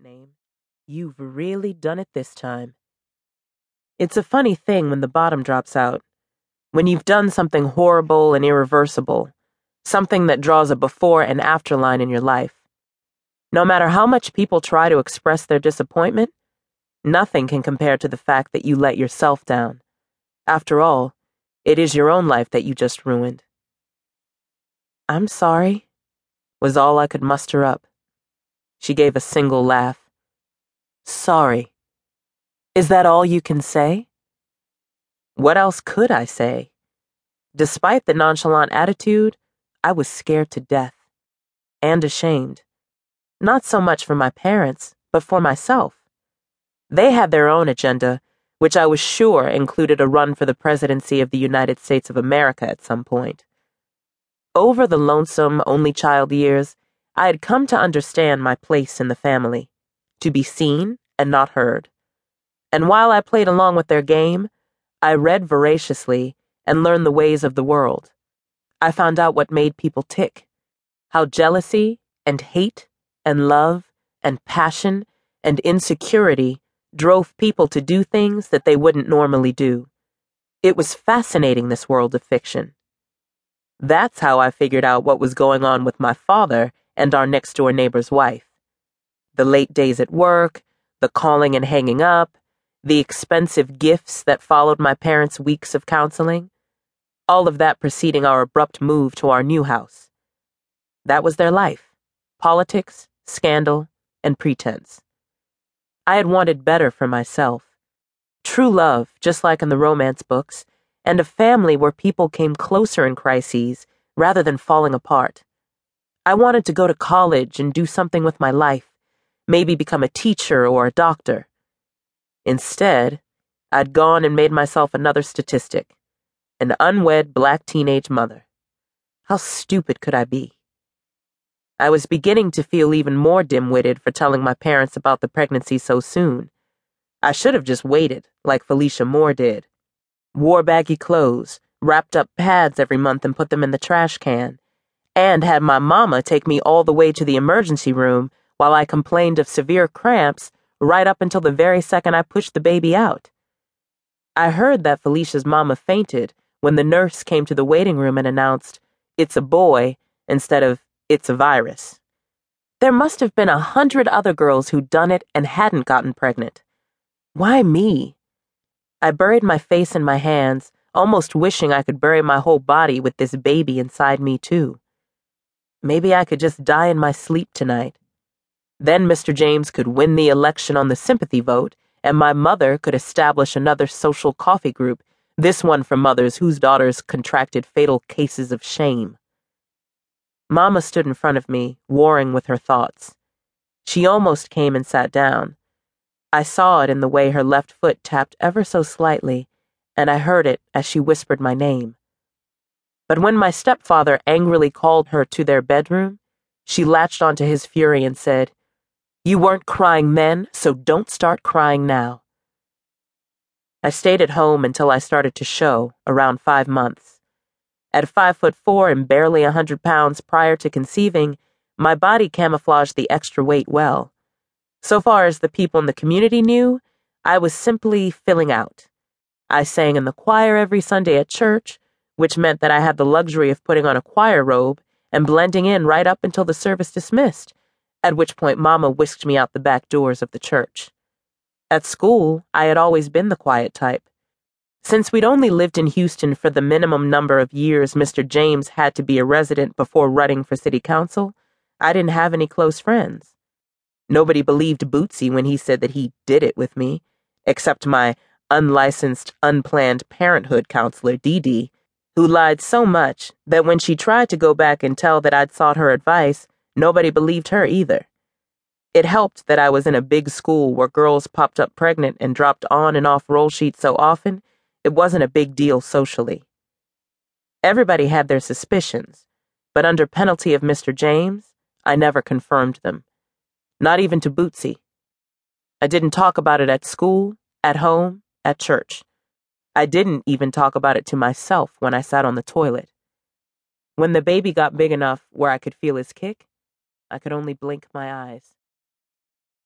name. You've really done it this time. It's a funny thing when the bottom drops out. When you've done something horrible and irreversible, something that draws a before and after line in your life. No matter how much people try to express their disappointment, nothing can compare to the fact that you let yourself down. After all, it is your own life that you just ruined. I'm sorry, was all I could muster up. She gave a single laugh. Sorry. Is that all you can say? What else could I say? Despite the nonchalant attitude, I was scared to death and ashamed. Not so much for my parents, but for myself. They had their own agenda, which I was sure included a run for the presidency of the United States of America at some point. Over the lonesome, only child years, I had come to understand my place in the family, to be seen and not heard. And while I played along with their game, I read voraciously and learned the ways of the world. I found out what made people tick, how jealousy and hate and love and passion and insecurity drove people to do things that they wouldn't normally do. It was fascinating, this world of fiction. That's how I figured out what was going on with my father and our next door neighbor's wife. The late days at work, the calling and hanging up, the expensive gifts that followed my parents' weeks of counseling, all of that preceding our abrupt move to our new house. That was their life politics, scandal, and pretense. I had wanted better for myself. True love, just like in the romance books, and a family where people came closer in crises rather than falling apart. I wanted to go to college and do something with my life, maybe become a teacher or a doctor. Instead, I'd gone and made myself another statistic an unwed black teenage mother. How stupid could I be? I was beginning to feel even more dim witted for telling my parents about the pregnancy so soon. I should have just waited, like Felicia Moore did. Wore baggy clothes, wrapped up pads every month and put them in the trash can, and had my mama take me all the way to the emergency room while I complained of severe cramps right up until the very second I pushed the baby out. I heard that Felicia's mama fainted when the nurse came to the waiting room and announced, It's a boy, instead of it's a virus. There must have been a hundred other girls who'd done it and hadn't gotten pregnant. Why me? I buried my face in my hands, almost wishing I could bury my whole body with this baby inside me, too. Maybe I could just die in my sleep tonight. Then Mr. James could win the election on the sympathy vote, and my mother could establish another social coffee group, this one for mothers whose daughters contracted fatal cases of shame. Mamma stood in front of me, warring with her thoughts. She almost came and sat down. I saw it in the way her left foot tapped ever so slightly, and I heard it as she whispered my name. But when my stepfather angrily called her to their bedroom, she latched onto his fury and said, You weren't crying then, so don't start crying now. I stayed at home until I started to show, around five months. At five foot four and barely a hundred pounds prior to conceiving, my body camouflaged the extra weight well. So far as the people in the community knew, I was simply filling out. I sang in the choir every Sunday at church, which meant that I had the luxury of putting on a choir robe and blending in right up until the service dismissed, at which point Mama whisked me out the back doors of the church. At school, I had always been the quiet type. Since we'd only lived in Houston for the minimum number of years Mr. James had to be a resident before running for city council, I didn't have any close friends. Nobody believed Bootsy when he said that he did it with me, except my unlicensed, unplanned parenthood counselor, Dee Dee, who lied so much that when she tried to go back and tell that I'd sought her advice, nobody believed her either. It helped that I was in a big school where girls popped up pregnant and dropped on and off roll sheets so often it wasn't a big deal socially. Everybody had their suspicions, but under penalty of Mr. James, I never confirmed them. Not even to Bootsy. I didn't talk about it at school, at home, at church. I didn't even talk about it to myself when I sat on the toilet. When the baby got big enough where I could feel his kick, I could only blink my eyes.